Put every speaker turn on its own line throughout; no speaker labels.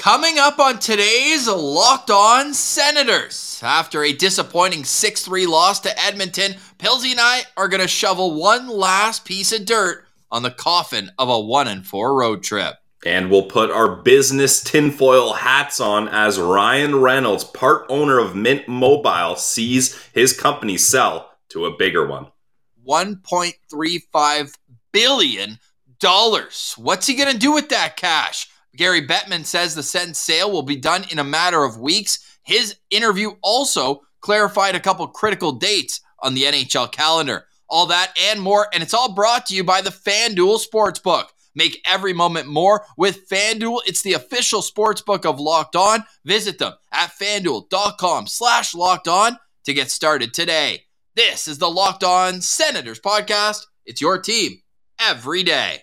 Coming up on today's Locked On Senators. After a disappointing 6 3 loss to Edmonton, Pilsy and I are going to shovel one last piece of dirt on the coffin of a 1 4 road trip.
And we'll put our business tinfoil hats on as Ryan Reynolds, part owner of Mint Mobile, sees his company sell to a bigger one.
$1.35 billion. What's he going to do with that cash? Gary Bettman says the Sens sale will be done in a matter of weeks. His interview also clarified a couple critical dates on the NHL calendar. All that and more, and it's all brought to you by the FanDuel Sportsbook. Make every moment more with FanDuel. It's the official sportsbook of Locked On. Visit them at fanduel.com slash locked on to get started today. This is the Locked On Senators podcast. It's your team every day.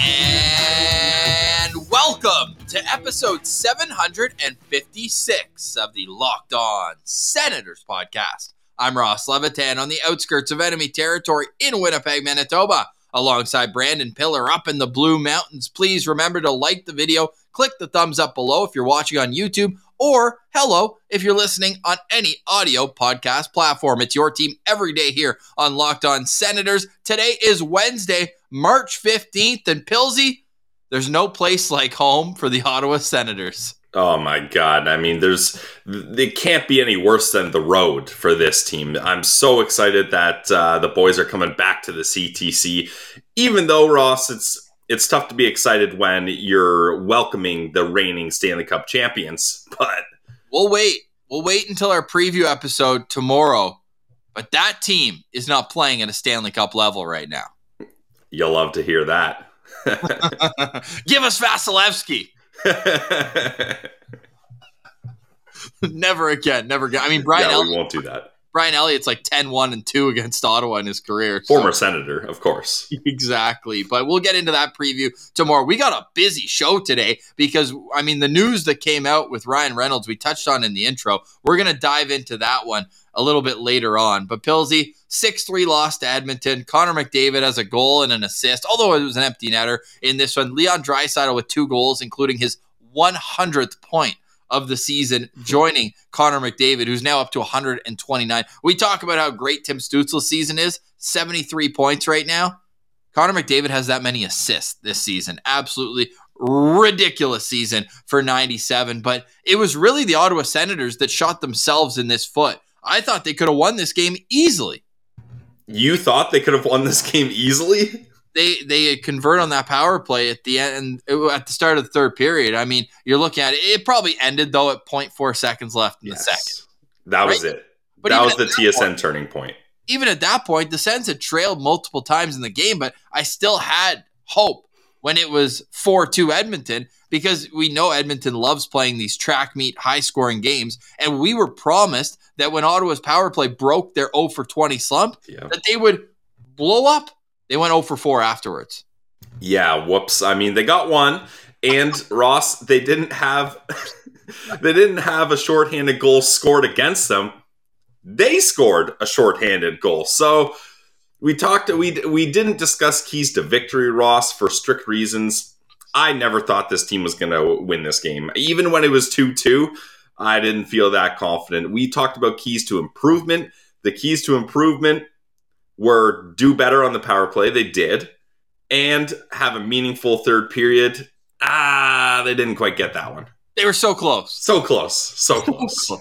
To episode 756 of the Locked On Senators podcast. I'm Ross Levitan on the outskirts of enemy territory in Winnipeg, Manitoba, alongside Brandon Piller up in the Blue Mountains. Please remember to like the video, click the thumbs up below if you're watching on YouTube, or hello if you're listening on any audio podcast platform. It's your team every day here on Locked On Senators. Today is Wednesday, March 15th, and Pilsy, there's no place like home for the Ottawa Senators.
Oh my god! I mean, there's it can't be any worse than the road for this team. I'm so excited that uh, the boys are coming back to the CTC. Even though Ross, it's it's tough to be excited when you're welcoming the reigning Stanley Cup champions. But
We'll wait. We'll wait until our preview episode tomorrow. But that team is not playing at a Stanley Cup level right now.
you'll love to hear that.
Give us Vasilevsky. never again. Never again. I mean, Brian
yeah, we won't do that.
Brian Elliott's like 10-1 and 2 against Ottawa in his career. so-
Former senator, of course.
Exactly. But we'll get into that preview tomorrow. We got a busy show today because, I mean, the news that came out with Ryan Reynolds, we touched on in the intro. We're going to dive into that one a little bit later on. But Pilsy, 6 3 loss to Edmonton. Connor McDavid has a goal and an assist, although it was an empty netter in this one. Leon Draisaitl with two goals, including his 100th point of the season, mm-hmm. joining Connor McDavid, who's now up to 129. We talk about how great Tim Stützle's season is 73 points right now. Connor McDavid has that many assists this season. Absolutely ridiculous season for 97. But it was really the Ottawa Senators that shot themselves in this foot. I thought they could have won this game easily.
You thought they could have won this game easily?
They they convert on that power play at the end at the start of the third period. I mean, you're looking at it. It probably ended though at 0.4 seconds left in the second.
That was it.
But
that was the
that
TSN
point-
turning point.
even at that point, the Sens had trailed multiple times in the game, but I still had hope when it was 4 2 Edmonton because we know Edmonton loves playing these track meet, high scoring games. And we were promised that when Ottawa's power play broke their 0 for 20 slump,
Yeah.
that they would blow up. They went 0 for 4 afterwards.
Yeah, whoops. I mean, they got one, and Ross, they didn't have they didn't have a shorthanded goal scored against them. They scored a shorthanded goal. So we talked we we didn't discuss keys to victory, Ross, for strict reasons. I never thought this team was going to win this game. Even when it was 2-2, I didn't feel that confident. We talked about keys to improvement. The keys to improvement were do better on the power play. They did and have a meaningful third period. Ah, they didn't quite get that one.
They were so close.
So close, so close.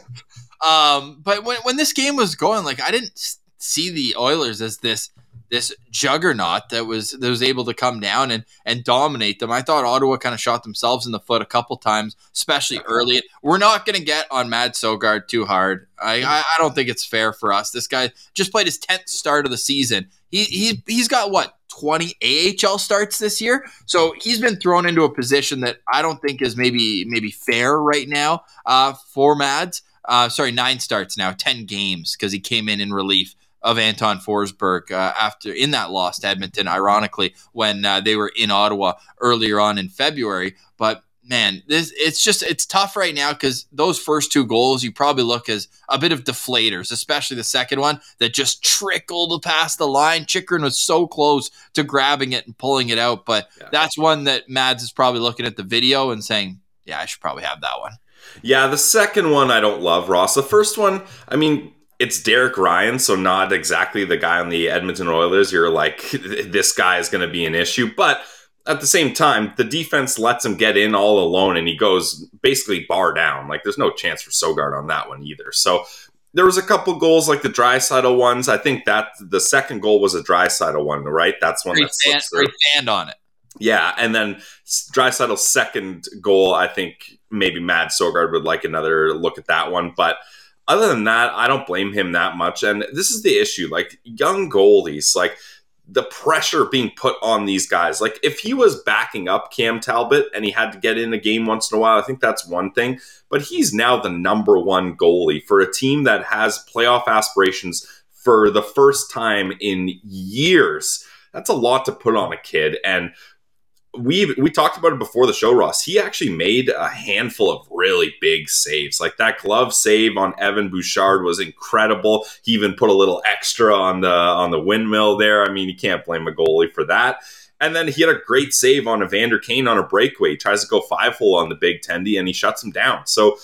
Um, but when, when this game was going, like I didn't see the Oilers as this this juggernaut that was that was able to come down and and dominate them. I thought Ottawa kind of shot themselves in the foot a couple times, especially early. We're not going to get on Mads Sogaard too hard. I, I I don't think it's fair for us. This guy just played his tenth start of the season. He he he's got what 20 AHL starts this year. So he's been thrown into a position that I don't think is maybe maybe fair right now uh, for Mads. uh, sorry, nine starts now, 10 games because he came in in relief of Anton Forsberg uh, after in that loss to Edmonton, ironically, when uh, they were in Ottawa earlier on in February. But man, this it's just it's tough right now because those first two goals you probably look as a bit of deflators, especially the second one that just trickled past the line. Chychrun was so close to grabbing it and pulling it out, but yeah. that's one that Mads is probably looking at the video and saying, "Yeah, I should probably have that one."
Yeah, the second one I don't love, Ross. The first one, I mean, it's Derek Ryan, so not exactly the guy on the Edmonton Oilers. You're like, this guy is going to be an issue. But at the same time, the defense lets him get in all alone and he goes basically bar down. Like, there's no chance for Sogaard on that one either. So there was a couple goals like the Draisaitl ones. I think that the second goal was a Draisaitl one, right? That's one
great
that slips
through. Great on it.
Yeah, and then Draisaitl's second goal, I think maybe Mads Sogaard would like another look at that one, but – other than that, I don't blame him that much. And this is the issue like young goalies, like the pressure being put on these guys. Like if he was backing up Cam Talbot and he had to get in a game once in a while, I think that's one thing. But he's now the number one goalie for a team that has playoff aspirations for the first time in years. That's a lot to put on a kid. And we we talked about it before the show, Ross. He actually made a handful of really big saves. Like that glove save on Evan Bouchard was incredible. He even put a little extra on the on the windmill there. I mean, you can't blame a goalie for that. And then he had a great save on Evander Kane on a breakaway. He tries to go five hole on the big tendy and he shuts him down. So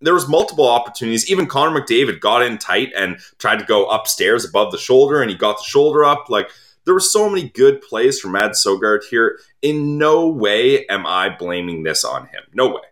there was multiple opportunities. Even Connor McDavid got in tight and tried to go upstairs above the shoulder, and he got the shoulder up. Like there were so many good plays from Mads Sogaard here. In no way am I blaming this on him. No way.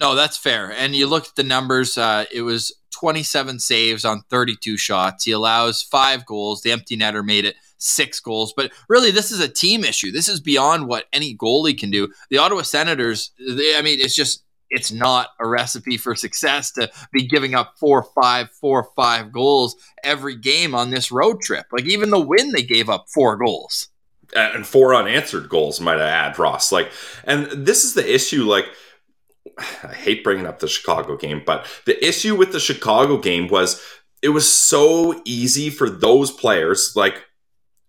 No, that's fair. And you look at the numbers, uh, it was 27 saves on 32 shots. He allows five goals. The empty netter made it six goals. But really, this is a team issue. This is beyond what any goalie can do. The Ottawa Senators, they, I mean, it's just it's not a recipe for success to be giving up four, five, four, five goals every game on this road trip. Like even the win, they gave up four goals uh,
and four unanswered goals. Might I add, Ross? Like, and this is the issue. Like, I hate bringing up the Chicago game, but the issue with the Chicago game was it was so easy for those players, like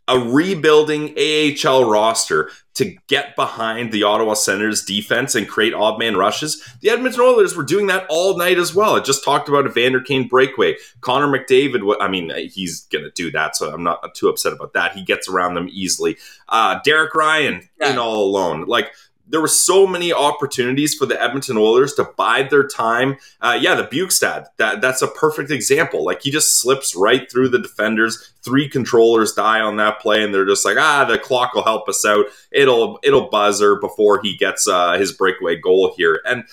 a rebuilding AHL roster to get behind the Ottawa Senators defense and create odd man rushes. The Edmonton Oilers were doing that all night as well. I just talked about Evander Kane breakaway. Connor McDavid, I mean, he's going to do that, so I'm not too upset about that. He gets around them easily. Uh, Derek Ryan yeah. in all alone. Like, there were so many opportunities for the Edmonton Oilers to bide their time. Uh, yeah, the Bjugstad, that that's a perfect example. Like he just slips right through the defenders. Three controllers die on that play, and they're just like, ah, the clock will help us out. It'll it'll buzzer before he gets uh, his breakaway goal here. And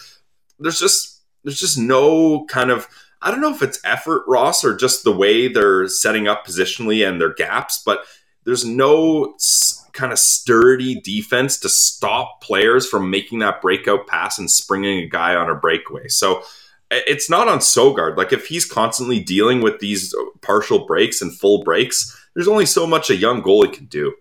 there's just there's just no kind of I don't know if it's effort, Ross, or just the way they're setting up positionally and their gaps, but there's no kind of sturdy defense to stop players from making that breakout pass and springing a guy on a breakaway. So it's not on Sogaard. Like if he's constantly dealing with these uh, partial breaks and full breaks, there's only so much a young goalie can do.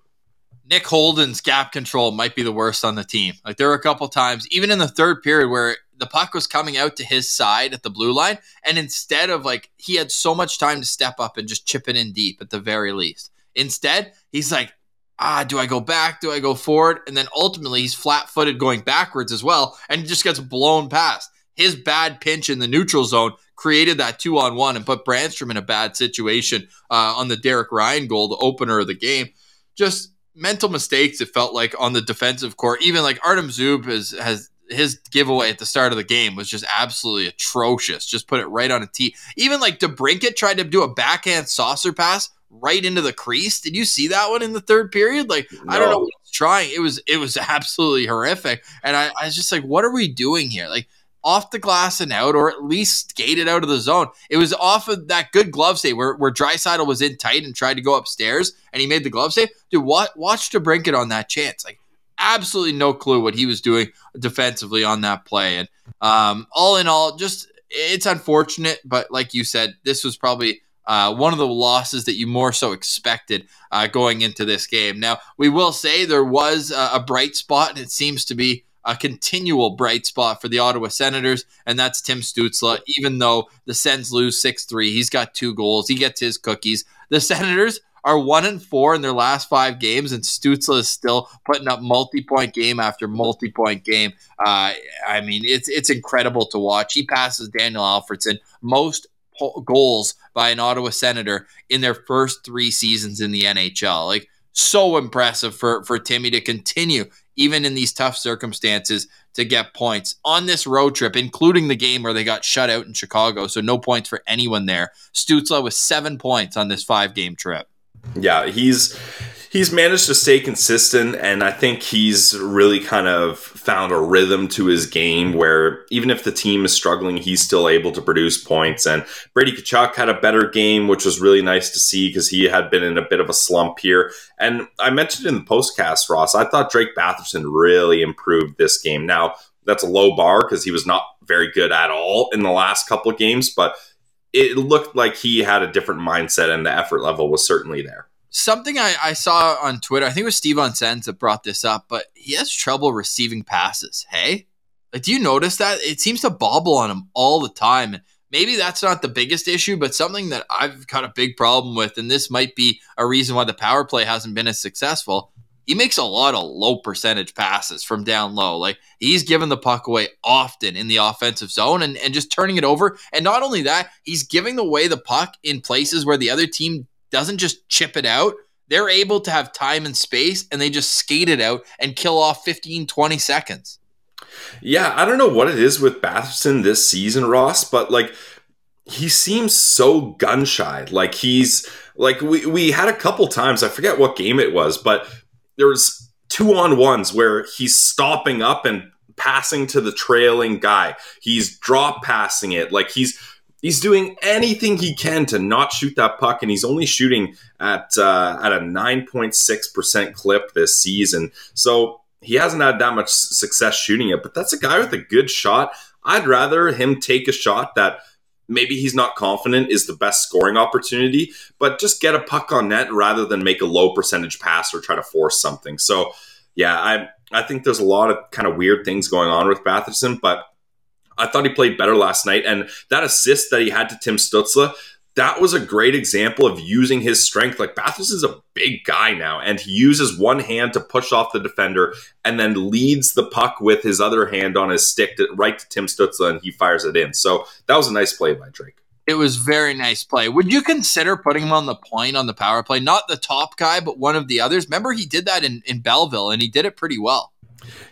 Nick Holden's gap control might be the worst on the team. Like there were a couple times, even in the third period, where the puck was coming out to his side at the blue line, and instead of like he had so much time to step up and just chip it in deep at the very least. Instead, he's like, ah, do I go back? Do I go forward? And then ultimately he's flat footed going backwards as well, and he just gets blown past. His bad pinch in the neutral zone created that two on one and put Brannstrom in a bad situation uh, on the Derek Ryan goal, the opener of the game. Just mental mistakes, it felt like on the defensive court. Even like Artem Zub has, has his giveaway at the start of the game was just absolutely atrocious. Just put it right on a tee. Even like DeBrincat tried to do a backhand saucer pass right into the crease. Did you see that one in the third period? Like no. I don't know what he's trying. It was it was absolutely horrific. And I, I was just like, what are we doing here? Like off the glass and out, or at least skated out of the zone. It was off of that good glove save where, where Draisaitl was in tight and tried to go upstairs and he made the glove save. Dude, what watch DeBrincat on that chance. Like absolutely no clue what he was doing defensively on that play. And um, all in all, just it's unfortunate, but like you said, this was probably uh, one of the losses that you more so expected uh, going into this game. Now, we will say there was a, a bright spot, and it seems to be a continual bright spot for the Ottawa Senators, and that's Tim Stützle. Even though the Sens lose 6 3, he's got two goals. He gets his cookies. The Senators are one and four in their last five games, and Stützle is still putting up multi-point game after multi-point game. Uh, I mean, it's it's incredible to watch. He passes Daniel Alfredsson most goals by an Ottawa Senator in their first three seasons in the NHL. Like so impressive for for Timmy to continue even in these tough circumstances to get points on this road trip, including the game where they got shut out in Chicago. So no points for anyone there. Stützle with seven points on this five game trip.
Yeah, he's he's managed to stay consistent and I think he's really kind of found a rhythm to his game where even if the team is struggling, he's still able to produce points. And Brady Tkachuk had a better game, which was really nice to see because he had been in a bit of a slump here. And I mentioned in the postcast, Ross, I thought Drake Batherson really improved this game. Now, that's a low bar because he was not very good at all in the last couple of games, but it looked like he had a different mindset and the effort level was certainly there.
Something I, I saw on Twitter, I think it was Steve on Sens that brought this up, but he has trouble receiving passes. Hey? Like, do you notice that? It seems to bobble on him all the time. And maybe that's not the biggest issue, but something that I've got a big problem with, and this might be a reason why the power play hasn't been as successful. He makes a lot of low percentage passes from down low. Like he's giving the puck away often in the offensive zone and, and just turning it over. And not only that, he's giving away the puck in places where the other team doesn't just chip it out. They're able to have time and space and they just skate it out and kill off 15, 20 seconds.
Yeah, I don't know what it is with Batherson this season, Ross, but like he seems so gun shy. Like he's like we we had a couple times, I forget what game it was, but there was two on ones where he's stopping up and passing to the trailing guy. He's drop passing it. Like he's he's doing anything he can to not shoot that puck, and he's only shooting at uh, at a nine point six percent clip this season. So he hasn't had that much success shooting it. But that's a guy with a good shot. I'd rather him take a shot that maybe he's not confident is the best scoring opportunity, but just get a puck on net rather than make a low percentage pass or try to force something. So, yeah, I I think there's a lot of kind of weird things going on with Batherson, but I thought he played better last night. And that assist that he had to Tim Stützle, that was a great example of using his strength. Like Batherson is a big guy now, and he uses one hand to push off the defender and then leads the puck with his other hand on his stick to, right to Tim Stützle, and he fires it in. So that was a nice play by Drake.
It was very nice play. Would you consider putting him on the point on the power play? Not the top guy, but one of the others. Remember, he did that in, in Belleville, and he did it pretty well.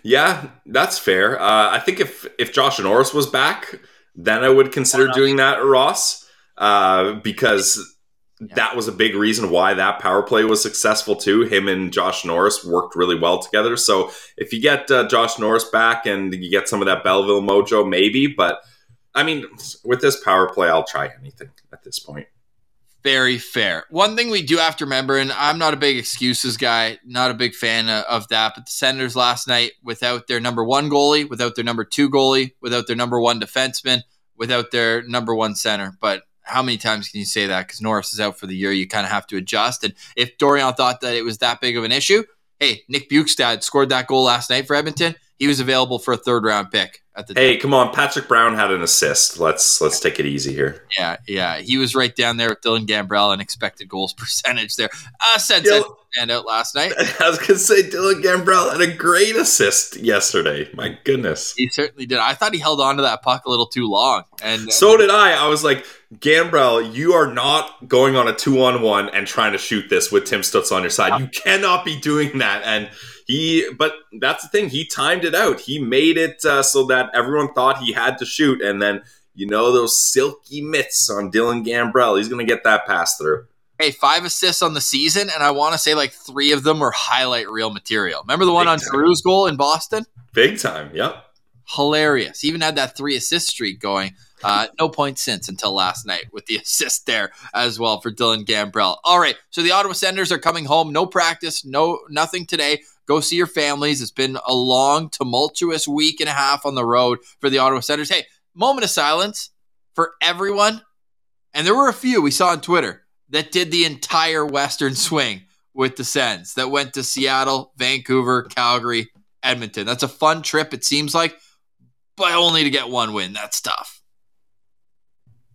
Yeah, that's fair. Uh, I think if if Josh Norris was back, then I would consider doing that, Ross, uh, because yeah. that was a big reason why that power play was successful too. Him and Josh Norris worked really well together. So if you get uh, Josh Norris back and you get some of that Belleville mojo, maybe. But I mean, with this power play, I'll try anything at this point.
Very fair. One thing we do have to remember, and I'm not a big excuses guy, not a big fan of that, but the Senators last night, without their number one goalie, without their number two goalie, without their number one defenseman, without their number one center. But how many times can you say that? Because Norris is out for the year. You kind of have to adjust. And if Dorion thought that it was that big of an issue, hey, Nick Bjugstad scored that goal last night for Edmonton. He was available for a third round pick at the
Hey, come on, Patrick Brown had an assist. Let's let's take it easy here.
Yeah, yeah. He was right down there with Dylan Gambrell and expected goals percentage there. Uh said stand out last night.
I was gonna say Dylan Gambrell had a great assist yesterday. My goodness.
He certainly did. I thought he held on to that puck a little too long. And
so did I. I was like, Gambrell, you are not going on a two on one and trying to shoot this with Tim Stutz on your side. You cannot be doing that. And he, but that's the thing. He timed it out. He made it uh, so that everyone thought he had to shoot, and then you know those silky mitts on Dylan Gambrell. He's going to get that pass through.
Hey, five assists on the season, and I want to say like three of them were highlight reel material. Remember the one Big on Drew's goal in Boston?
Big time. Yep.
Hilarious. He even had that three assist streak going. Uh, no points since until last night with the assist there as well for Dylan Gambrell. All right, so the Ottawa Senators are coming home. No practice, no nothing today. Go see your families. It's been a long, tumultuous week and a half on the road for the Ottawa Senators. Hey, moment of silence for everyone. And there were a few we saw on Twitter that did the entire Western swing with the Sens that went to Seattle, Vancouver, Calgary, Edmonton. That's a fun trip, it seems like, but only to get one win. That's tough.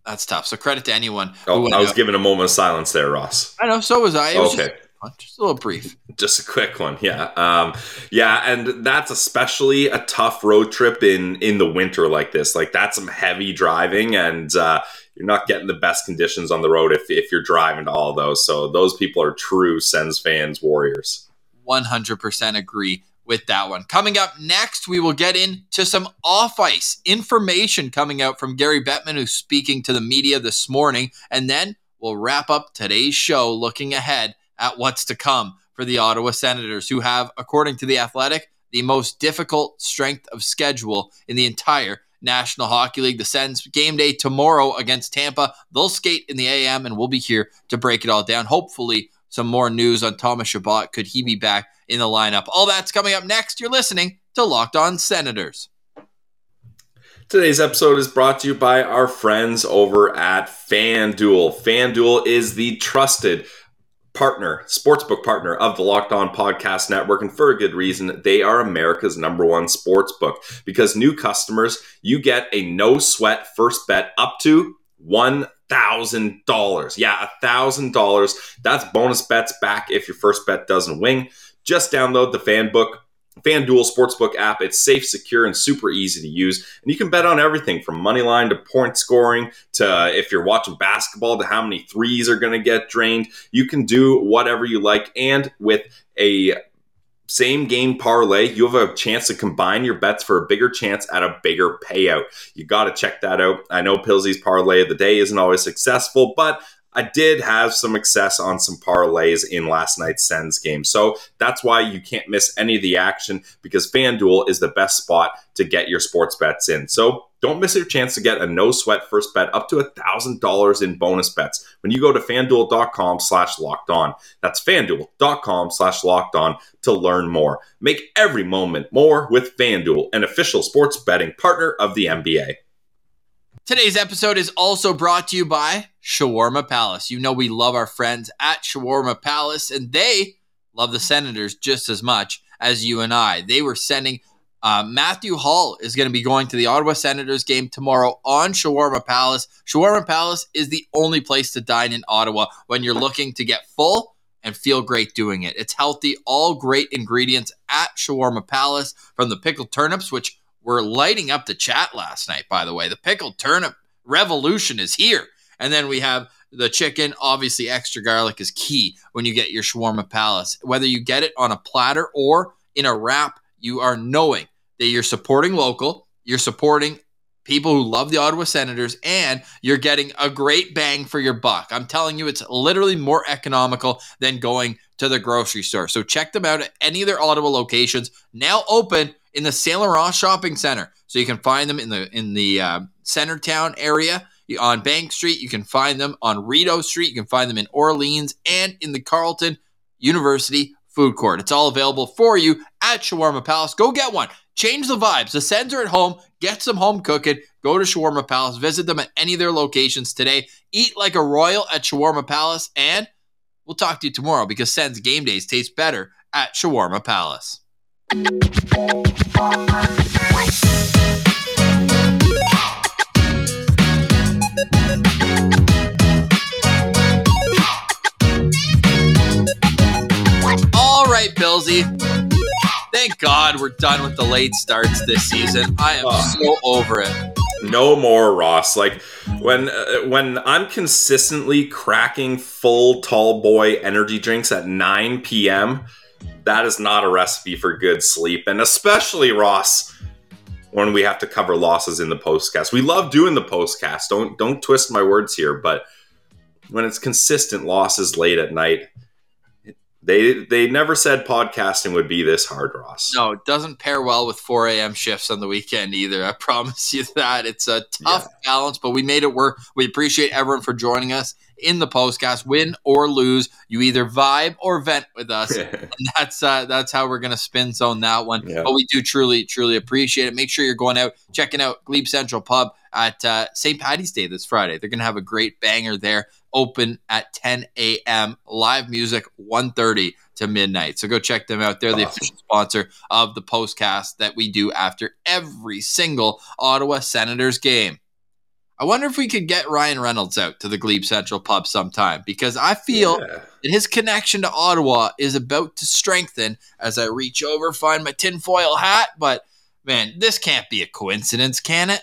That's tough. So credit to anyone.
Oh, I was
out.
giving a moment of silence there, Ross.
I know. So was I. It was
Okay.
just, just a little brief.
just a quick one yeah um yeah and that's especially a tough road trip in in the winter like this like that's some heavy driving and uh you're not getting the best conditions on the road if if you're driving to all those so those people are true sens fans warriors
100% agree with that one. Coming up next, we will get into some off ice information coming out from Gary Bettman, who's speaking to the media this morning. And then we'll wrap up today's show looking ahead at what's to come for the Ottawa Senators, who have, according to The Athletic, the most difficult strength of schedule in the entire National Hockey League. The Sens game day tomorrow against Tampa. They'll skate in the AM, and we'll be here to break it all down. Hopefully, some more news on Thomas Chabot. Could he be back in the lineup? All that's coming up next. You're listening to Locked On Senators.
Today's episode is brought to you by our friends over at FanDuel. FanDuel is the trusted partner, sportsbook partner of the Locked On Podcast Network, and for a good reason. They are America's number one sportsbook because new customers, you get a no sweat first bet up to one thousand dollars. Yeah, a thousand dollars. That's bonus bets back if your first bet doesn't win. Just download the FanBook FanDuel Sportsbook app. It's safe, secure, and super easy to use. And you can bet on everything from money line to point scoring to if you're watching basketball to how many threes are going to get drained. You can do whatever you like. And with a same game parlay, you have a chance to combine your bets for a bigger chance at a bigger payout. You got to check that out. I know Pilsey's parlay of the day isn't always successful, but I did have some success on some parlays in last night's Sens game. So that's why you can't miss any of the action because FanDuel is the best spot to get your sports bets in. So don't miss your chance to get a no sweat first bet up to $1,000 in bonus bets when you go to fanduel.com slash locked on. That's fanduel.com slash locked on to learn more. Make every moment more with FanDuel, an official sports betting partner of the NBA.
Today's episode is also brought to you by Shawarma Palace. You know we love our friends at Shawarma Palace, and they love the Senators just as much as you and I. They were sending uh, Matthew Hall is going to be going to the Ottawa Senators game tomorrow on Shawarma Palace. Shawarma Palace is the only place to dine in Ottawa when you're looking to get full and feel great doing it. It's healthy, all great ingredients at Shawarma Palace from the pickled turnips, which were lighting up the chat last night, by the way. The pickled turnip revolution is here. And then we have the chicken. Obviously, extra garlic is key when you get your shawarma palace. Whether you get it on a platter or in a wrap, you are knowing that you're supporting local, you're supporting people who love the Ottawa Senators, and you're getting a great bang for your buck. I'm telling you, it's literally more economical than going to the grocery store. So check them out at any of their Ottawa locations. Now open in the Saint Laurent Shopping Center, so you can find them in the in the uh, Centertown area on Bank Street. You can find them on Rideau Street. You can find them in Orleans and in the Carleton University Food Court. It's all available for you at Shawarma Palace. Go get one. Change the vibes. The Sens are at home. Get some home cooking. Go to Shawarma Palace. Visit them at any of their locations today. Eat like a royal at Shawarma Palace. And we'll talk to you tomorrow because Sens game days taste better at Shawarma Palace. All right, Billsy. Thank God we're done with the late starts this season. I am
Oh.
so over it.
No more Ross. Like when uh, when I'm consistently cracking full tall boy energy drinks at 9 p.m., that is not a recipe for good sleep, and especially Ross when we have to cover losses in the postcast. We love doing the postcast. Don't don't twist my words here, but when it's consistent losses late at night, they they never said podcasting would be this hard, Ross.
No, it doesn't pair well with 4 a.m. shifts on the weekend either. I promise you that. It's a tough balance, but we made it work. We appreciate everyone for joining us in the postcast. Win or lose, you either vibe or vent with us. and that's uh, that's how we're gonna spin zone that one.
Yeah.
But we do truly, truly appreciate it. Make sure you're going out, checking out Glebe Central Pub at uh, St. Patty's Day this Friday. They're going to have a great banger there. Open at 10 a.m. Live music 1:30 to midnight. So go check them out. They're the
Awesome.
official sponsor of the postcast that we do after every single Ottawa Senators game. I wonder if we could get Ryan Reynolds out to the Glebe Central pub sometime because I feel
Yeah.
that his connection to Ottawa is about to strengthen as I reach over, find my tinfoil hat. But man, this can't be a coincidence, can it?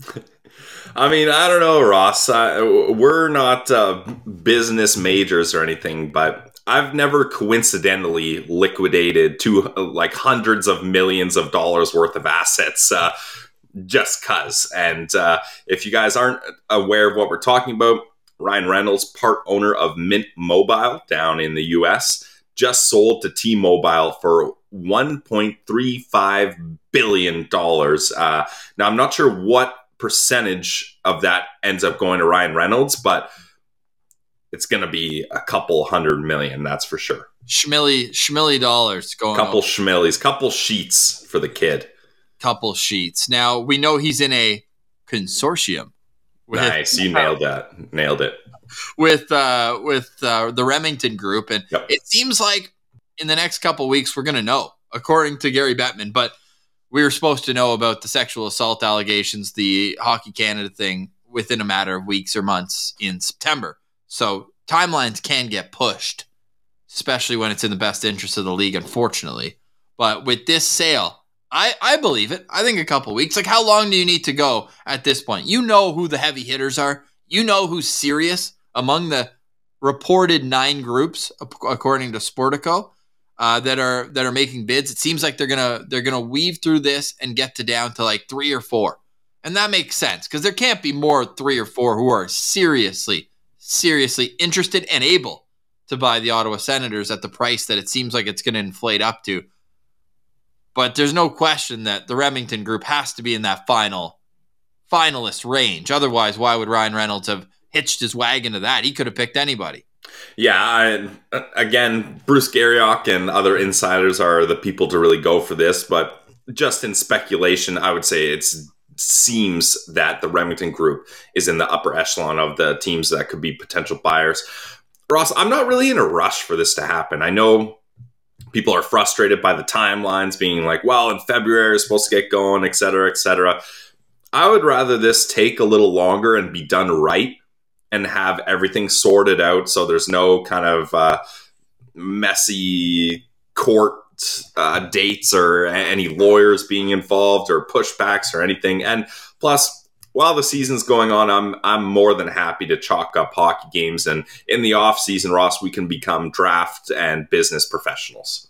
I mean, I don't know, Ross. I, we're not uh, business majors or anything, but I've never coincidentally liquidated to like hundreds of millions of dollars worth of assets uh, just cuz. And uh, if you guys aren't aware of what we're talking about, Ryan Reynolds, part owner of Mint Mobile down in the US, just sold to T Mobile for $1.35 billion. Uh, now, I'm not sure what percentage of that ends up going to Ryan Reynolds, but it's going to be a couple hundred million, that's for sure.
Schmilly, Schmilly dollars going
Couple
over.
schmillies, couple sheets for the kid.
couple sheets. Now we know he's in a consortium with
nice, you nailed that. Nailed it.
with uh, with uh, the Remington Group, and
Yep.
it seems like in the next couple weeks we're going to know, according to Gary Bettman. But we were supposed to know about the sexual assault allegations, the Hockey Canada thing, within a matter of weeks or months in September. So timelines can get pushed, especially when it's in the best interest of the league. Unfortunately, but with this sale. I, I believe it. I think a couple weeks. Like, how long do you need to go at this point? You know who the heavy hitters are. You know who's serious among the reported nine groups, according to Sportico, uh, that are that are making bids. It seems like they're gonna they're gonna weave through this and get to down to like three or four, and that makes sense because there can't be more three or four who are seriously seriously interested and able to buy the Ottawa Senators at the price that it seems like it's going to inflate up to. But there's no question that the Remington group has to be in that final finalist range. Otherwise, why would Ryan Reynolds have hitched his wagon to that? He could have picked anybody.
Yeah, I, again, Bruce Garrioch and other insiders are the people to really go for this. But just in speculation, I would say it seems that the Remington Group is in the upper echelon of the teams that could be potential buyers. Ross, I'm not really in a rush for this to happen. I know people are frustrated by the timelines being like, well, in February, it's supposed to get going, et cetera, et cetera. I would rather this take a little longer and be done right and have everything sorted out so there's no kind of uh, messy court uh, dates or any lawyers being involved or pushbacks or anything. And plus, while the season's going on, I'm I'm more than happy to chalk up hockey games. And in the off season, Ross, we can become draft and business professionals.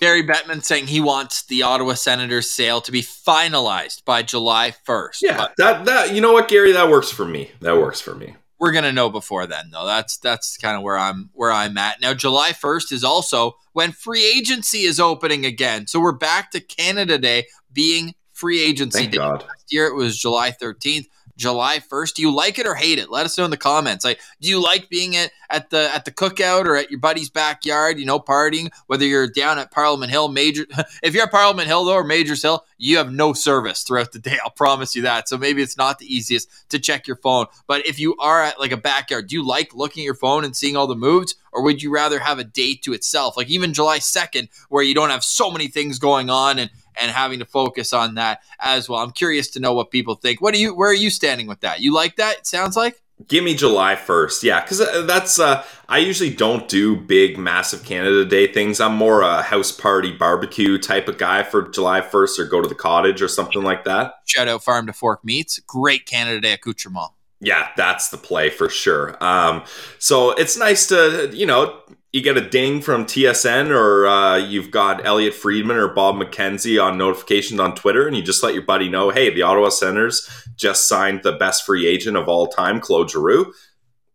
Gary Bettman saying he wants the Ottawa Senators sale to be finalized by July 1st.
Yeah,
But
that that you know what, Gary, that works for me. That works for me.
we're gonna know before then, though. That's that's kind of where I'm where I'm at now. July 1st is also when free agency is opening again, so we're back to Canada Day being free agency
Thank
day.
God.
Last year it was July 13th. July 1st. Do you like it or hate it? Let us know in the comments. Like, do you like being at, at the at the cookout or at your buddy's backyard, you know, partying, whether you're down at Parliament Hill, Major if you're at Parliament Hill though or Majors Hill, you have no service throughout the day. I'll promise you that. So maybe it's not the easiest to check your phone. But if you are at like a backyard, do you like looking at your phone and seeing all the moves? Or would you rather have a date to itself? Like even July 2nd, where you don't have so many things going on and and having to focus on that as well. I'm curious to know what people think. What are you? Where are you standing with that? You like that? It sounds like.
Give me July 1st. Yeah, because that's, uh, I usually don't do big, massive Canada Day things. I'm more a house party barbecue type of guy for July 1st or go to the cottage or something like that.
Shout out Farm to Fork Meats. Great Canada Day accoutrement.
Yeah, that's the play for sure. Um, so it's nice to, you know, you get a ding from TSN or uh, you've got Elliotte Friedman or Bob McKenzie on notifications on Twitter, and you just let your buddy know, hey, the Ottawa Senators just signed the best free agent of all time, Claude Giroux.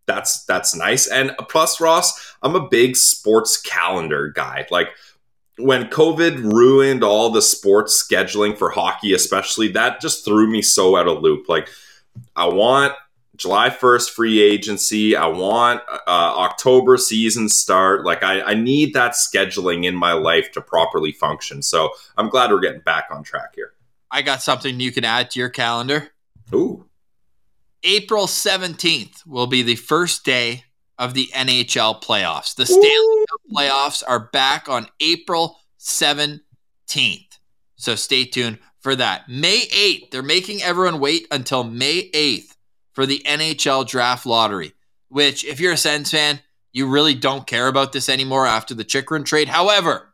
That's that's nice. And plus, Ross, I'm a big sports calendar guy. Like when COVID ruined all the sports scheduling for hockey, especially, that just threw me so out of loop. Like I want July 1st free agency. I want uh, October season start. Like I, I need that scheduling in my life to properly function. So I'm glad we're getting back on track here.
I got something you can add to your calendar.
Ooh.
April 17th will be the first day of the NHL playoffs. The Stanley Cup playoffs are back on April 17th. So stay tuned for that. May 8th, they're making everyone wait until May 8th for the NHL draft lottery, which, if you're a Sens fan, you really don't care about this anymore after the Chychrun trade. However,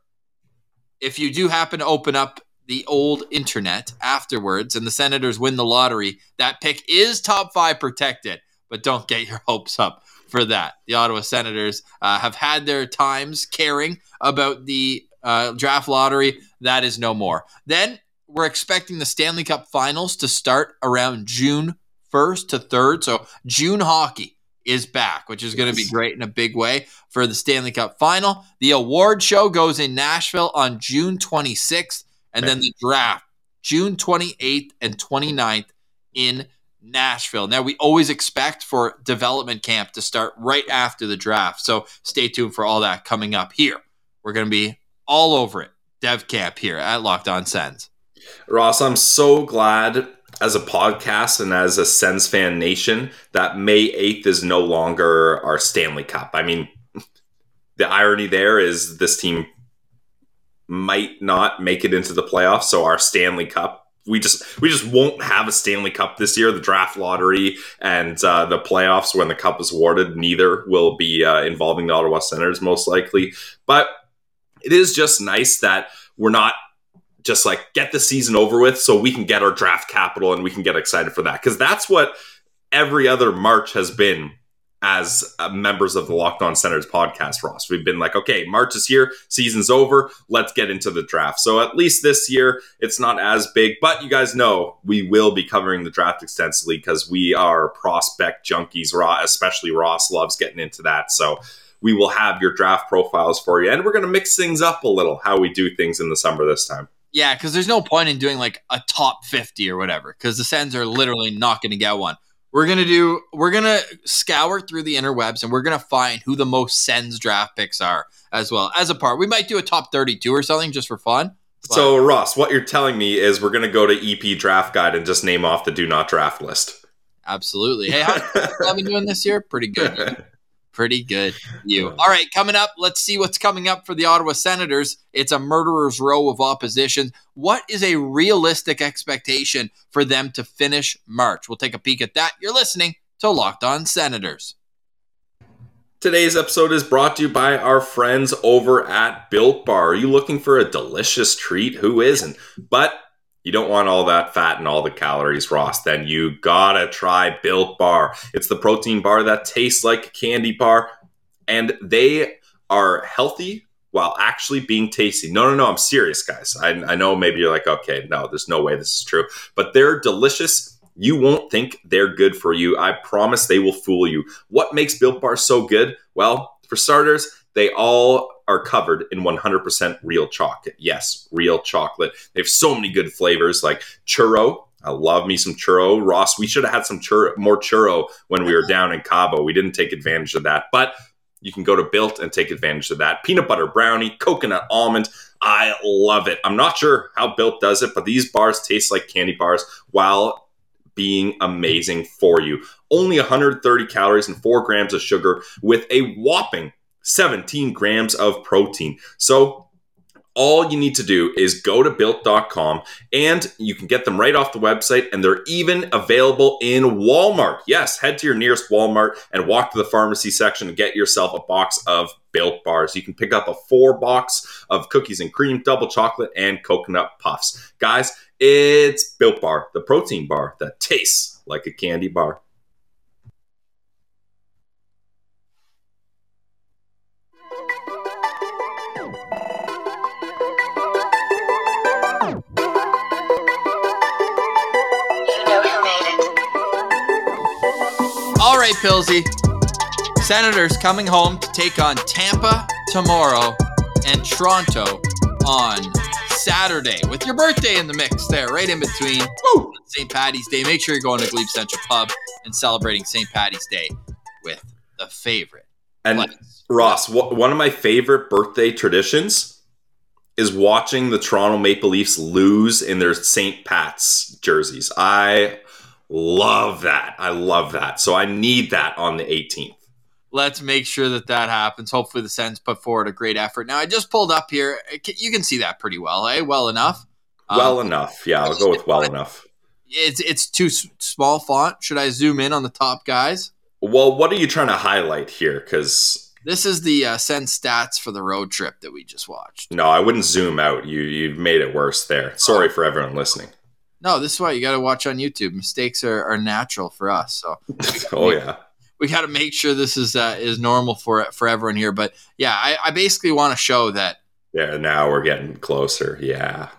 if you do happen to open up the old internet afterwards and the Senators win the lottery, that pick is top five protected. But don't get your hopes up for that. The Ottawa Senators uh, have had their times caring about the uh, draft lottery. That is no more. Then we're expecting the Stanley Cup finals to start around June 1st to 3rd. So June hockey is back, which is going to be great in a big way for the Stanley Cup final. The award show goes in Nashville on June 26th, and then the draft June 28th and 29th in Nashville. Now, we always expect for development camp to start right after the draft. So stay tuned for all that coming up here. We're going to be all over it. Dev camp here at Locked On Sens.
Ross, I'm so glad as a podcast and as a Sens fan nation that May 8th is no longer our Stanley Cup. I mean, the irony there is this team might not make it into the playoffs, so our Stanley Cup we just we just won't have a Stanley Cup this year. The draft lottery and uh, the playoffs when the cup is awarded, neither will be uh, involving the Ottawa Senators most likely. But it is just nice that we're not just like get the season over with so we can get our draft capital and we can get excited for that because that's what every other March has been as uh, members of the Locked On Senators podcast, Ross. We've been like, okay, March is here, season's over, let's get into the draft. So at least this year, it's not as big, but you guys know we will be covering the draft extensively because we are prospect junkies. Ross, especially Ross loves getting into that. So we will have your draft profiles for you, and we're going to mix things up a little how we do things in the summer this time.
Yeah, because there's no point in doing like a top 50 or whatever, because the Sens are literally not going to get one. We're gonna do. We're gonna scour through the interwebs, and we're gonna find who the most Sens draft picks are as well as a part. We might do a top thirty-two or something just for fun. but-
So, Ross, what you're telling me is we're going to go to EP Draft Guide and just name off the do not draft list.
absolutely. Hey, how have been doing this year? Pretty good. Pretty good. You. All right, coming up, let's see what's coming up for the Ottawa Senators. It's a murderer's row of opposition. What is a realistic expectation for them to finish March? We'll take a peek at that. You're listening to Locked On Senators.
Today's episode is brought to you by our friends over at Built Bar. Are you looking for a delicious treat? Who isn't? But you don't want all that fat and all the calories, Ross. Then you gotta try Built Bar. It's the protein bar that tastes like a candy bar, and they are healthy while actually being tasty. No, no, no, I'm serious, guys. I, I know maybe you're like, okay, no, there's no way this is true, but they're delicious. You won't think they're good for you. I promise they will fool you. What makes Built Bar so good? Well, for starters, they all are covered in 100% real chocolate. Yes, real chocolate. They have so many good flavors like churro. I love me some churro. Ross, we should have had some churro, more churro when we were uh-huh. down in Cabo. We didn't take advantage of that, but you can go to Built and take advantage of that. Peanut butter brownie, coconut almond. I love it. I'm not sure how Built does it, but these bars taste like candy bars while being amazing for you. Only 130 calories and 4 grams of sugar with a whopping 17 grams of protein. So, all you need to do is go to built.com and you can get them right off the website and they're even available in Walmart. Yes, head to your nearest Walmart and walk to the pharmacy section and get yourself a box of built bars. You can pick up a four box of cookies and cream, double chocolate, and coconut puffs. Guys, it's Built Bar, the protein bar that tastes like a candy bar.
Right, Pilsy. Senators coming home to take on Tampa tomorrow and Toronto on Saturday with your birthday in the mix there, right in between.
Woo!
St. Patty's Day. Make sure you're going to Glebe Central Pub and celebrating St. Patty's Day with the favorite.
And
place.
Ross, wh- one of my favorite birthday traditions is watching the Toronto Maple Leafs lose in their St. Pat's jerseys. I Love that. I love that. So I need that on the 18th.
Let's make sure that that happens. Hopefully, the Sens put forward a great effort. Now, I just pulled up here. You can see that pretty well, eh? Well enough.
Well
Um,
enough. Yeah, I'll go with well enough.
It's it's too s- small font. Should I zoom in on the top guys?
Well, what are you trying to highlight here? Because
This is the uh, Sens stats for the road trip that we just watched.
no, I wouldn't zoom out. You you've made it worse there. Sorry for everyone listening.
No, this is why you got to watch on YouTube. Mistakes are, are natural for us, so
oh yeah.
we got to make sure this is uh, is normal for for everyone here. But yeah, I, I basically want to show that
Yeah, now we're getting closer. Yeah.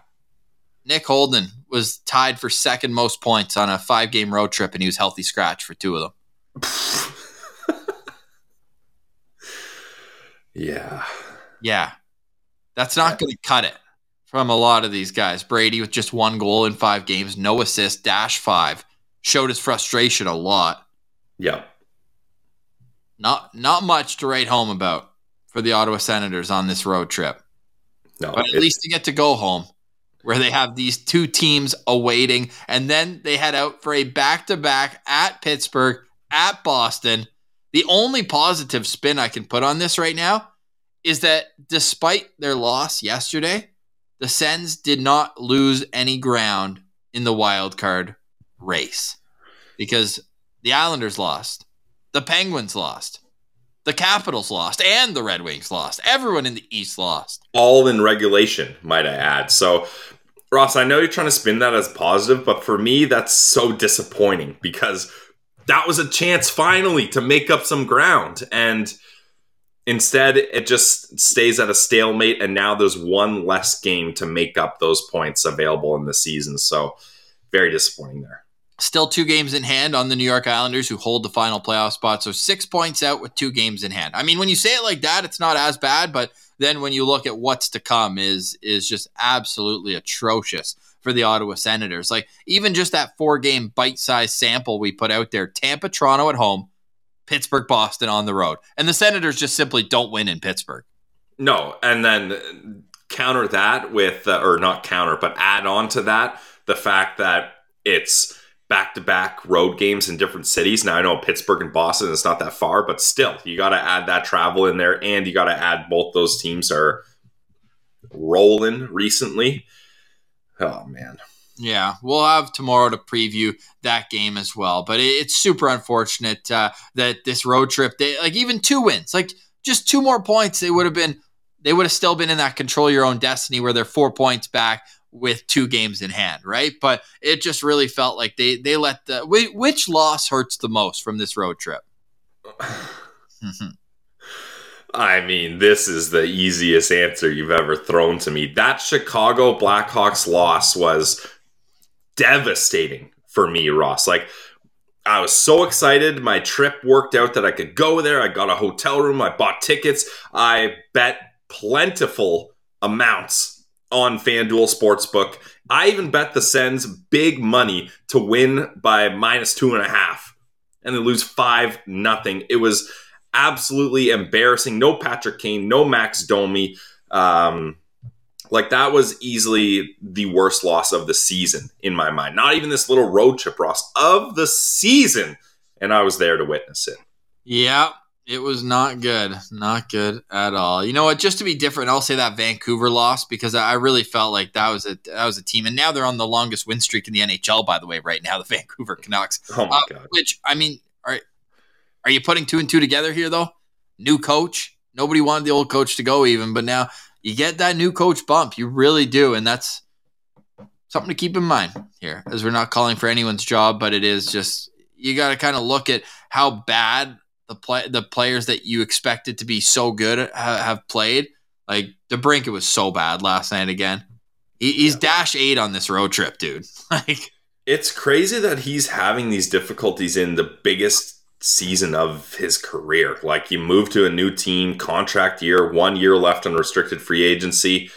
Nick Holden was tied for second most points on a five game road trip, and he was healthy scratch for two of them.
Yeah.
Yeah, that's not going to cut it from a lot of these guys. Brady with just one goal in five games, no assist, dash five, showed his frustration a lot.
Yep.
Not not much to write home about for the Ottawa Senators on this road trip.
No.
But at least they get to go home where they have these two teams awaiting and then they head out for a back-to-back at Pittsburgh, at Boston. The only positive spin I can put on this right now is that despite their loss yesterday, the Sens did not lose any ground in the wild card race because the Islanders lost, the Penguins lost, the Capitals lost, and the Red Wings lost. Everyone in the East lost.
all in regulation, might I add. So, Ross, I know you're trying to spin that as positive, but for me, that's so disappointing because that was a chance finally to make up some ground. And instead, it just stays at a stalemate. And now there's one less game to make up those points available in the season. So, very disappointing there.
Still two games in hand on the New York Islanders who hold the final playoff spot. So six points out with two games in hand. I mean, when you say it like that, it's not as bad, but then when you look at what's to come is is just absolutely atrocious for the Ottawa Senators. Like even just that four game bite sized sample we put out there, Tampa, Toronto at home, Pittsburgh, Boston on the road. And the Senators just simply don't win in Pittsburgh.
No, and then counter that with, uh, or not counter, but add on to that the fact that it's back to back road games in different cities. Now, I know Pittsburgh and Boston is not that far, but still, you got to add that travel in there, and you got to add both those teams are rolling recently. Oh, man.
Yeah, we'll have tomorrow to preview that game as well. But it, it's super unfortunate uh, that this road trip, they like even two wins, like just two more points, they would have been, they would have still been in that control your own destiny where they're four points back with two games in hand, right? But it just really felt like they they let the which loss hurts the most from this road trip.
I mean, this is the easiest answer you've ever thrown to me. That Chicago Blackhawks loss was devastating for me, Ross. Like, I was so excited. My trip worked out that I could go there. I got a hotel room. I bought tickets. I bet plentiful amounts on FanDuel Sportsbook. I even bet the Sens big money to win by minus two and a half and then lose five nothing. It was absolutely embarrassing. No Patrick Kane, no Max Domi. Um, like that was easily the worst loss of the season in my mind. Not even this little road trip, loss of the season. And I was there to witness it.
Yeah, it was not good. Not good at all. You know what? Just to be different, I'll say that Vancouver loss because I really felt like that was a that was a team, and now they're on the longest win streak in the NHL. By the way, right now the Vancouver Canucks.
Oh my
Uh,
god.
which I mean, are are you putting two and two together here though? New coach. Nobody wanted the old coach to go even, but now you get that new coach bump. You really do, and that's something to keep in mind here, as we're not calling for anyone's job, but it is just you got to kind of look at how bad the play the players that you expected to be so good ha- have played. Like DeBrincat was so bad last night again. He, he's
Yeah.
dash eight on this road trip, dude. Like.
It's crazy that he's having these difficulties in the biggest season of his career. Like you move to a new team, contract year, one year left on restricted free agency.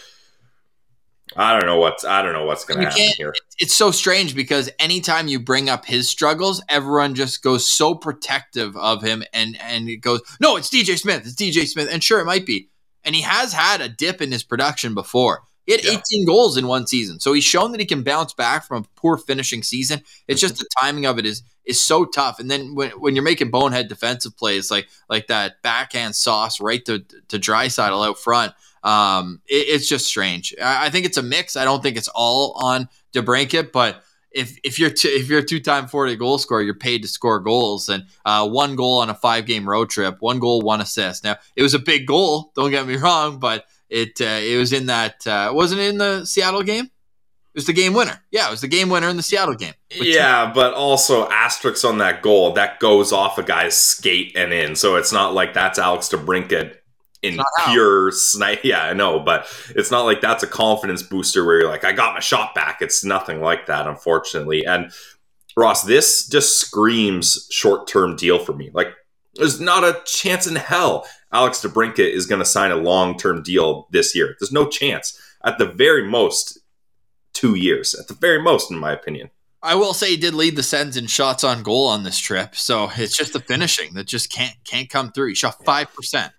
I don't know what's I don't know what's going to happen here.
it's so strange because anytime you bring up his struggles, everyone just goes so protective of him and and it goes, no, it's DJ Smith, it's DJ Smith, and sure it might be, and he has had a dip in his production before, He had
Yeah.
18 goals in one season. So he's shown that he can bounce back from a poor finishing season. It's just the timing of it is is so tough. And then when, when you're making bonehead defensive plays like like that backhand sauce right to to Draisaitl out front, um, it- it's just strange. I, I think it's a mix. I don't think it's all on DeBrincat, but if if you're t- if you're a two time forty goal scorer, you're paid to score goals, and uh, one goal on a five game road trip, one goal, one assist. Now it was a big goal. Don't get me wrong, but it uh, it was in that uh, wasn't it in the Seattle game. It was the game winner. Yeah, it was the game winner in the Seattle game.
Yeah, but also asterisks on that goal that goes off a guy's skate and in, so it's not like that's Alex DeBrincat in pure snipe. Yeah, I know, but it's not like that's a confidence booster where you're like, I got my shot back. It's nothing like that, unfortunately. And Ross, this just screams short term deal for me. Like, there's not a chance in hell Alex DeBrincat is going to sign a long term deal this year. There's no chance. At the very most, two years. At the very most, in my opinion.
I will say he did lead the Sens in shots on goal on this trip. So it's just the finishing that just can't can't come through. He shot five percent.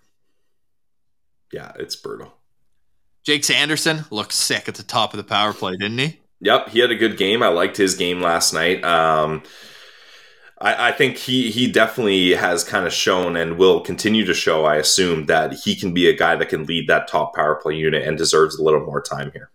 Yeah, it's brutal.
Jake Sanderson looked sick at the top of the power play, didn't he?
Yep, he had a good game. I liked his game last night. Um, I, I think he he definitely has kind of shown and will continue to show. I assume that he can be a guy that can lead that top power play unit and deserves a little more time here.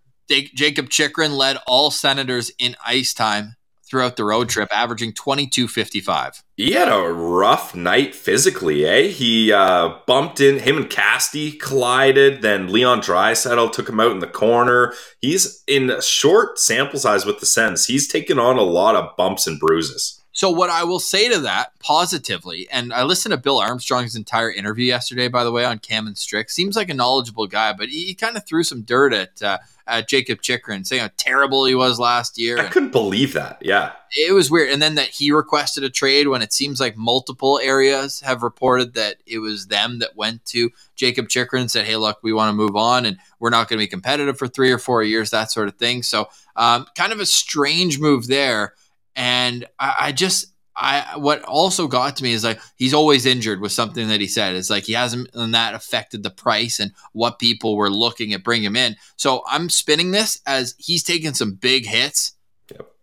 Jakob Chychrun led all Senators in ice time throughout the road trip, averaging twenty two fifty five.
He had a rough night physically, eh? He uh, bumped in, him and Casty collided. Then Leon Draisaitl took him out in the corner. He's in a short sample size with the Sens. He's taken on a lot of bumps and bruises.
So what I will say to that positively, and I listened to Bill Armstrong's entire interview yesterday, by the way, on Cam and Strick. Seems like a knowledgeable guy, but he, kind of threw some dirt at uh, at Jakob Chychrun, saying how terrible he was last year.
I couldn't believe that. Yeah.
it was weird. And then that he requested a trade when it seems like multiple areas have reported that it was them that went to Jakob Chychrun and said, "Hey, look, we want to move on, and we're not going to be competitive for three or four years, that sort of thing." So, um, kind of a strange move there. And I, I just. I what also got to me is like he's always injured with something that he said. It's like he hasn't and that affected the price and what people were looking at bring him in. So I'm spinning this as he's taken some big hits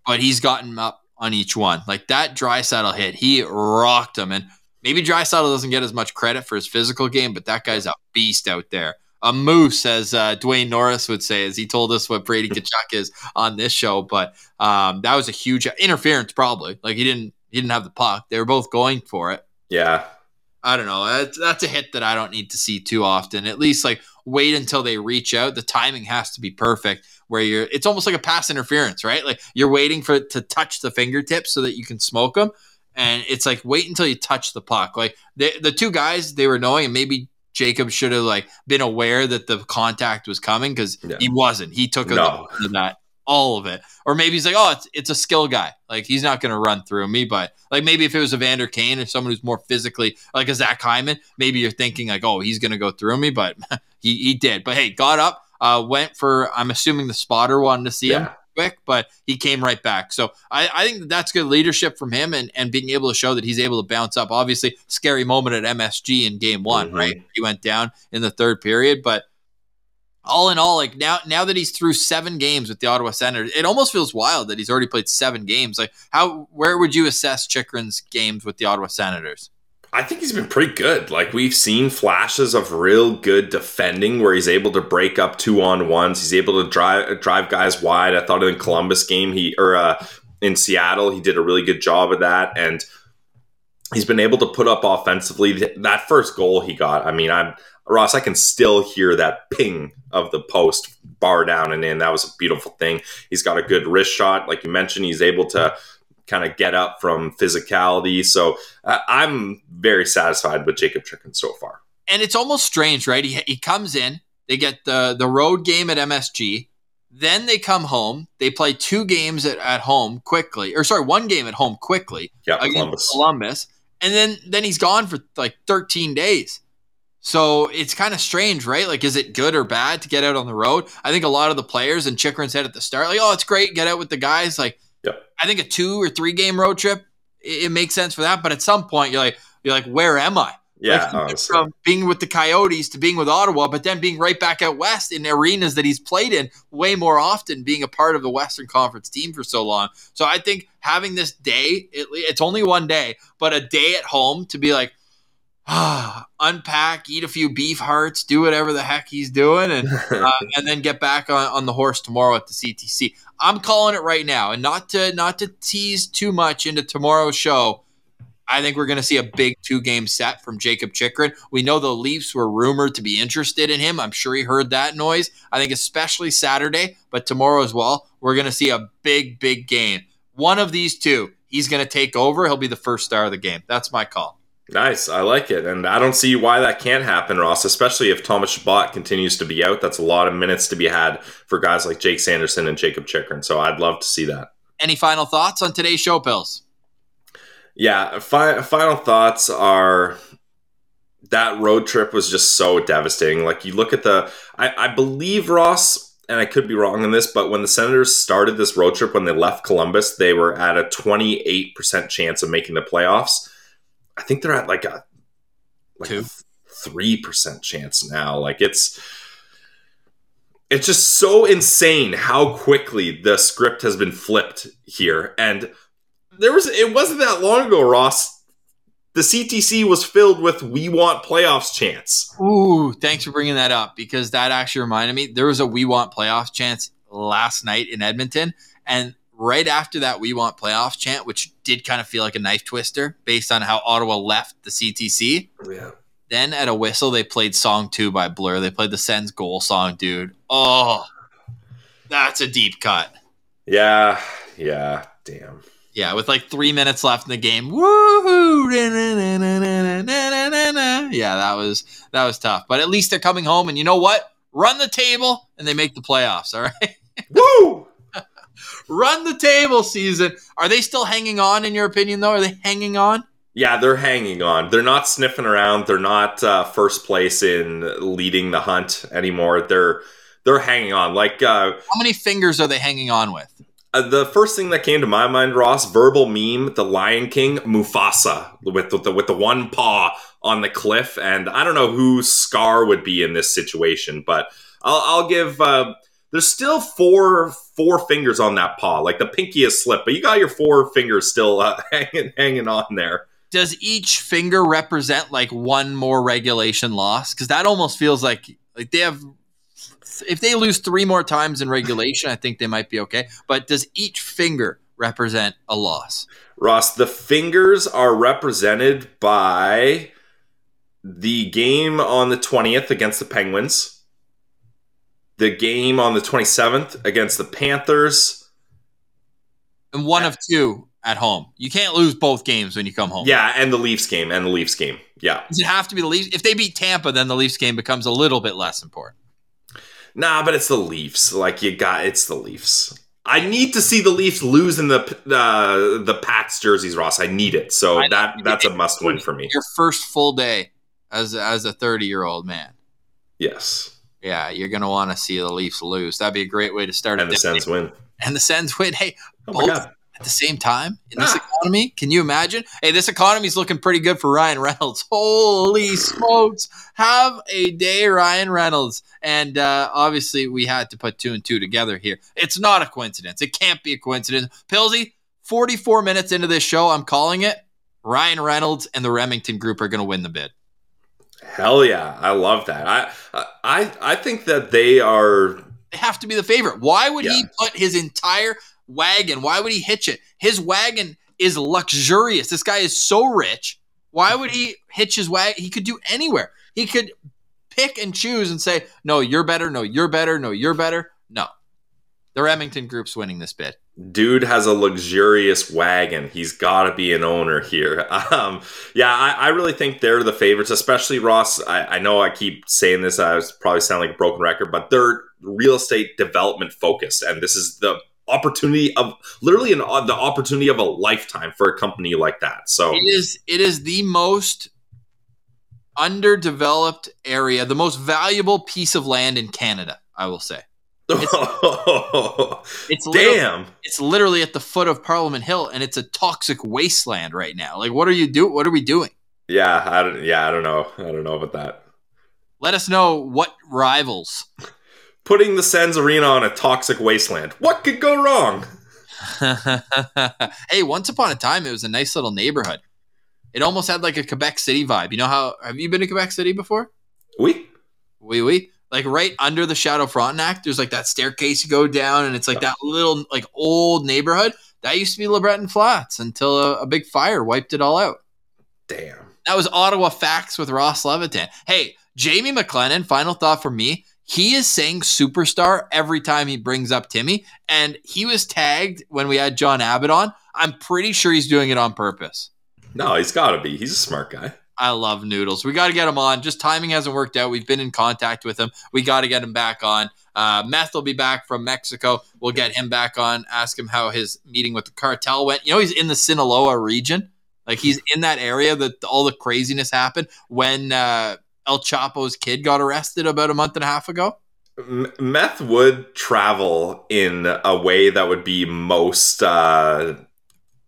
but he's gotten up on each one. Like that Draisaitl hit, he rocked him. And maybe Draisaitl doesn't get as much credit for his physical game, but that guy's a beast out there. A moose, as uh, Dwayne Norris would say, as he told us what Brady Tkachuk is on this show. But um, that was a huge interference, probably. Like he didn't he didn't have the puck. They were both going for it.
Yeah.
I don't know. That's, that's a hit that I don't need to see too often. At least like wait until they reach out. The timing has to be perfect where you're it's almost like a pass interference, right? Like you're waiting for it to touch the fingertips so that you can smoke them. And it's like wait until you touch the puck. Like the the two guys they were knowing and maybe Jacob should have like been aware that the contact was coming because
Yeah.
he wasn't. He took
No.
a, that all of it. Or maybe he's like, oh, it's, it's a skill guy. Like he's not going to run through me. But like maybe if it was a Vander Kane or someone who's more physically like a Zach Hyman, maybe you're thinking like, oh, he's going to go through me. But he, he did. But hey, got up, uh, went for, I'm assuming the spotter wanted to see him
Yeah.
Quick, but he came right back. So I, I think that that's good leadership from him and, and being able to show that he's able to bounce up. Obviously, scary moment at MSG in game one,
Mhm.
right? He went down in the third period, but all in all, like now now that he's through seven games with the Ottawa Senators, it almost feels wild that he's already played seven games. Like how where would you assess Chychrun's games with the Ottawa Senators?
I think he's been pretty good. Like we've seen flashes of real good defending where he's able to break up two on ones. He's able to drive drive guys wide. I thought in the Columbus game he or uh, in Seattle he did a really good job of that, and he's been able to put up offensively. That first goal he got, I mean, I'm Ross. I can still hear that ping of the post bar down and in. That was a beautiful thing. He's got a good wrist shot, like you mentioned. He's able to kind of get up from physicality. So uh, I'm very satisfied with Jakob Chychrun so far.
And it's almost strange, right? He, he comes in, they get the the road game at MSG, then they come home, they play two games at, at home quickly, or sorry, one game at home quickly
Yeah,
against
Columbus.
Columbus, and then then he's gone for like 13 days. So it's kind of strange, right? Like, is it good or bad to get out on the road? I think a lot of the players and Chychrun said at the start, like, "Oh, it's great, get out with the guys." Like,
Yep.
I think a two or three game road trip, it, it makes sense for that. But at some point, you're like, you're like, where am I?
Yeah,
Like, he went
honestly.
from being with the Coyotes to being with Ottawa, but then being right back out west in arenas that he's played in way more often, being a part of the Western Conference team for so long. So I think having this day, it, it's only one day, but a day at home to be like, unpack, eat a few beef hearts, do whatever the heck he's doing, and uh, and then get back on, on the horse tomorrow at the CTC. I'm calling it right now, and not to not to tease too much into tomorrow's show. I think we're going to see a big two game set from Jakob Chychrun. We know the Leafs were rumored to be interested in him. I'm sure he heard that noise. I think especially Saturday, but tomorrow as well, we're going to see a big, big game. One of these two, he's going to take over. He'll be the first star of the game. That's my call.
Nice, I like it, and I don't see why that can't happen, Ross. Especially if Thomas Chabot continues to be out, that's a lot of minutes to be had for guys like Jake Sanderson and Jakob Chychrun. So I'd love to see that.
Any final thoughts on today's show, Pills?
Yeah, fi- final thoughts are that road trip was just so devastating. Like you look at the, I, I believe Ross, and I could be wrong on this, but when the Senators started this road trip, when they left Columbus, they were at a 28% chance of making the playoffs. I think they're at like a like
Two.
three percent chance now. Like it's it's just so insane how quickly the script has been flipped here. And there was it wasn't that long ago, Ross. The CTC was filled with "We want playoffs" chants.
Ooh, thanks for bringing that up because that actually reminded me there was a We Want Playoffs chance last night in Edmonton. And right after that we want playoffs chant, which did kind of feel like a knife twister based on how Ottawa left the CTC.
Yeah.
Then at a whistle, they played song two by Blur. They played the Sens goal song, dude. Oh, that's a deep cut.
Yeah. Yeah. Damn.
Yeah, with like three minutes left in the game. Woohoo! Yeah, that was that was tough. But at least they're coming home, and you know what? Run the table, and they make the playoffs. All right.
Woo!
Run the table season. Are they still hanging on? In your opinion, though, are they hanging on?
Yeah, they're hanging on. They're not sniffing around. They're not uh, first place in leading the hunt anymore. They're they're hanging on. Like uh,
How many fingers are they hanging on with?
Uh, the first thing that came to my mind, Ross, verbal meme, the Lion King, Mufasa, with the, with the one paw on the cliff, and I don't know who Scar would be in this situation, but I'll, I'll give. Uh, there's still four four fingers on that paw, like the pinky is slipped, but you got your four fingers still uh, hanging hanging on there.
Does each finger represent like one more regulation loss? Because that almost feels like like they have. If they lose three more times in regulation, I think they might be okay. But does each finger represent a loss?
Ross, the fingers are represented by the game on the 20th against the Penguins, the game on the 27th against the Panthers.
And one of two at home. You can't lose both games when you come home.
Yeah, and the Leafs game, and the Leafs game. Yeah.
Does it have to be the Leafs? If they beat Tampa, then the Leafs game becomes a little bit less important.
Nah, but it's the Leafs. Like you got, it's the Leafs. I need to see the Leafs lose in the uh, the Pats jerseys, Ross. I need it. So that that's a must win for me.
Your first full day as as a 30 year old man.
Yes,
Yeah, you're gonna want to see the Leafs lose. That'd be a great way to start.
and
a
the. Sens win.
and the Sens win. Hey,
Oh
both at the same time in this
Ah.
economy. Can you imagine? Hey, this economy's looking pretty good for Ryan Reynolds. Holy smokes! Have a day, Ryan Reynolds. And uh, obviously, we had to put two and two together here. It's not a coincidence. It can't be a coincidence. Pilsy, 44 minutes into this show, I'm calling it. Ryan Reynolds and the Remington Group are going to win the bid.
Hell yeah, I love that. I I I think that they are.
They have to be the favorite. Why would he put his entire wagon? Why would he hitch it? His wagon is luxurious. This guy is so rich. Why would he hitch his wagon? He could do anywhere. He could pick and choose and say, "No, you're better. No, you're better. No, you're better." No, the Remington Group's winning this bid.
Dude has a luxurious wagon. He's got to be an owner here. Um, yeah, I, I really think they're the favorites, especially Ross. I, I know I keep saying this. I was probably sound like a broken record, but they're real estate development focused, and this is the opportunity of literally an, the opportunity of a lifetime for a company like that. So
It is. It is the most underdeveloped area, the most valuable piece of land in Canada. I will say. It's literally-
damn.
it's literally at the foot of Parliament Hill and it's a toxic wasteland right now. Like what are you do what are we doing?
Yeah, I don't. Yeah, I don't know. I don't know about that.
Let us know what rivals.
Putting the Sens arena on a toxic wasteland. What could go wrong?
hey, once upon a time, it was a nice little neighborhood. It almost had like a Quebec City vibe. You know how? Have you been to Quebec City before?
We.
Oui, oui. Like right under the Château Frontenac, there's like that staircase you go down, and it's like that little like old neighborhood. That used to be LeBreton Flats until a, a big fire wiped it all out.
Damn.
That was Ottawa Facts with Ross Levitan. Hey, Jamie McLennan, final thought for me. He is saying superstar every time he brings up Timmy, and he was tagged when we had John Abbott on. I'm pretty sure he's doing it on purpose.
No, he's got to be. He's a smart guy.
I love Noodles. We got to get him on. Just timing hasn't worked out. We've been in contact with him. We got to get him back on. Uh, Meth will be back from Mexico. We'll get him back on. Ask him how his meeting with the cartel went. You know, he's in the Sinaloa region. Like he's in that area that all the craziness happened when uh, El Chapo's kid got arrested about a month and a half ago.
M- meth would travel in a way that would be most uh,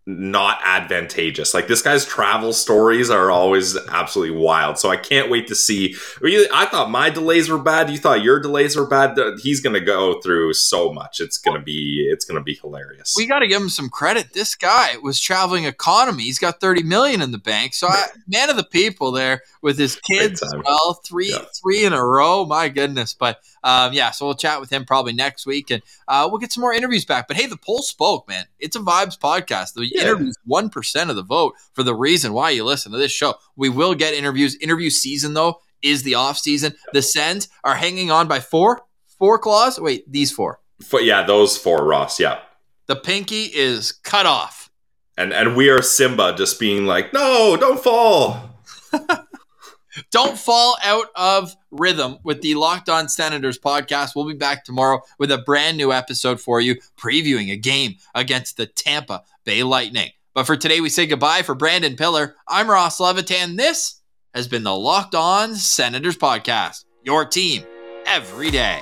not advantageous. Like this guy's travel stories are always absolutely wild. So I can't wait to see. I thought my delays were bad. You thought your delays were bad. He's going to go through so much. It's going to be it's going to be hilarious.
We got to give him some credit. This guy was traveling economy. He's got 30 million in the bank. So I, man of the people there with his kids as well. Three
Yeah.
three in a row. My goodness. But um, yeah, so we'll chat with him probably next week and uh, we'll get some more interviews back. But hey, the poll spoke, man. It's a vibes podcast. The
Yeah.
interviews 1% of the vote for the reason why you listen to this show. We will get interviews. Interview season though is the off season. The Sens are hanging on by four four claws. Wait, these four.
But yeah, those four Ross. Yeah.
The pinky is cut off.
And and we are Simba just being like, no, don't fall.
Don't fall out of rhythm with the Locked On Senators podcast. We'll be back tomorrow with a brand new episode for you, previewing a game against the Tampa Bay Lightning. But for today, we say goodbye for Brandon Piller. I'm Ross Levitan. This has been the Locked On Senators podcast, your team every day.